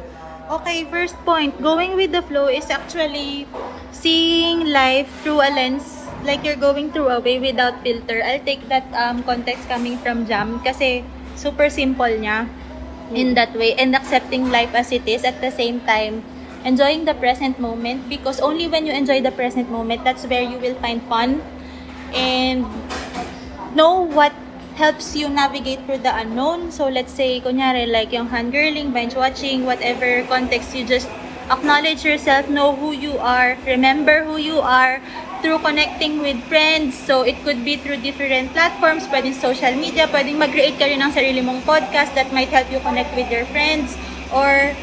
[SPEAKER 2] okay, first point, going with the flow is actually seeing life through a lens like you're going through a way without filter. I'll take that um, context coming from Jam kasi super simple niya in that way and accepting life as it is at the same time enjoying the present moment because only when you enjoy the present moment that's where you will find fun and know what helps you navigate through the unknown. So let's say, kunyari, like yung handgirling, bench watching, whatever context, you just acknowledge yourself, know who you are, remember who you are through connecting with friends. So it could be through different platforms, pwedeng social media, pwedeng mag-create ka rin ng sarili mong podcast that might help you connect with your friends, or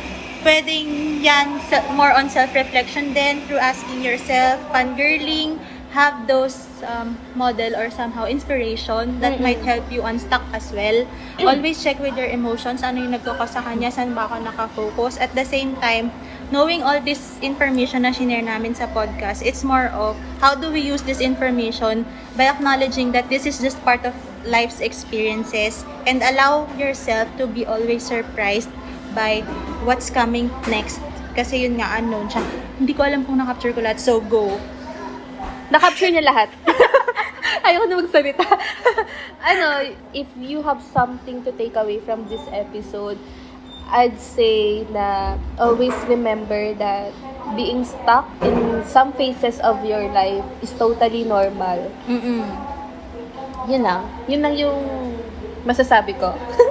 [SPEAKER 2] pwedeng yan more on self-reflection then through asking yourself, fangirling, have those um, model or somehow inspiration that
[SPEAKER 1] Mm-mm.
[SPEAKER 2] might help you unstuck as well. Always check with your emotions, ano yung nagkakos sa kanya, saan ba ako nakafocus. At the same time, knowing all this information na shinare namin sa podcast, it's more of how do we use this information by acknowledging that this is just part of life's experiences and allow yourself to be always surprised by what's coming next. Kasi yun nga, unknown siya. Hindi ko alam kung na-capture ko lahat, so go.
[SPEAKER 1] Na-capture niya lahat. Ayoko na magsalita. ano, if you have something to take away from this episode, I'd say na always remember that being stuck in some phases of your life is totally normal.
[SPEAKER 2] Mm-mm.
[SPEAKER 1] Yun lang. Yun lang yung masasabi ko.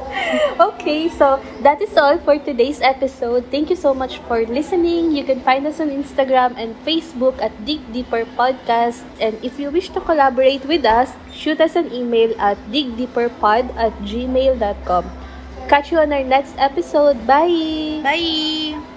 [SPEAKER 1] Okay, so that is all for today's episode. Thank you so much for listening. You can find us on Instagram and Facebook at Dig Deeper Podcast. And if you wish to collaborate with us, shoot us an email at digdeeperpod at gmail.com. Catch you on our next episode. Bye!
[SPEAKER 2] Bye!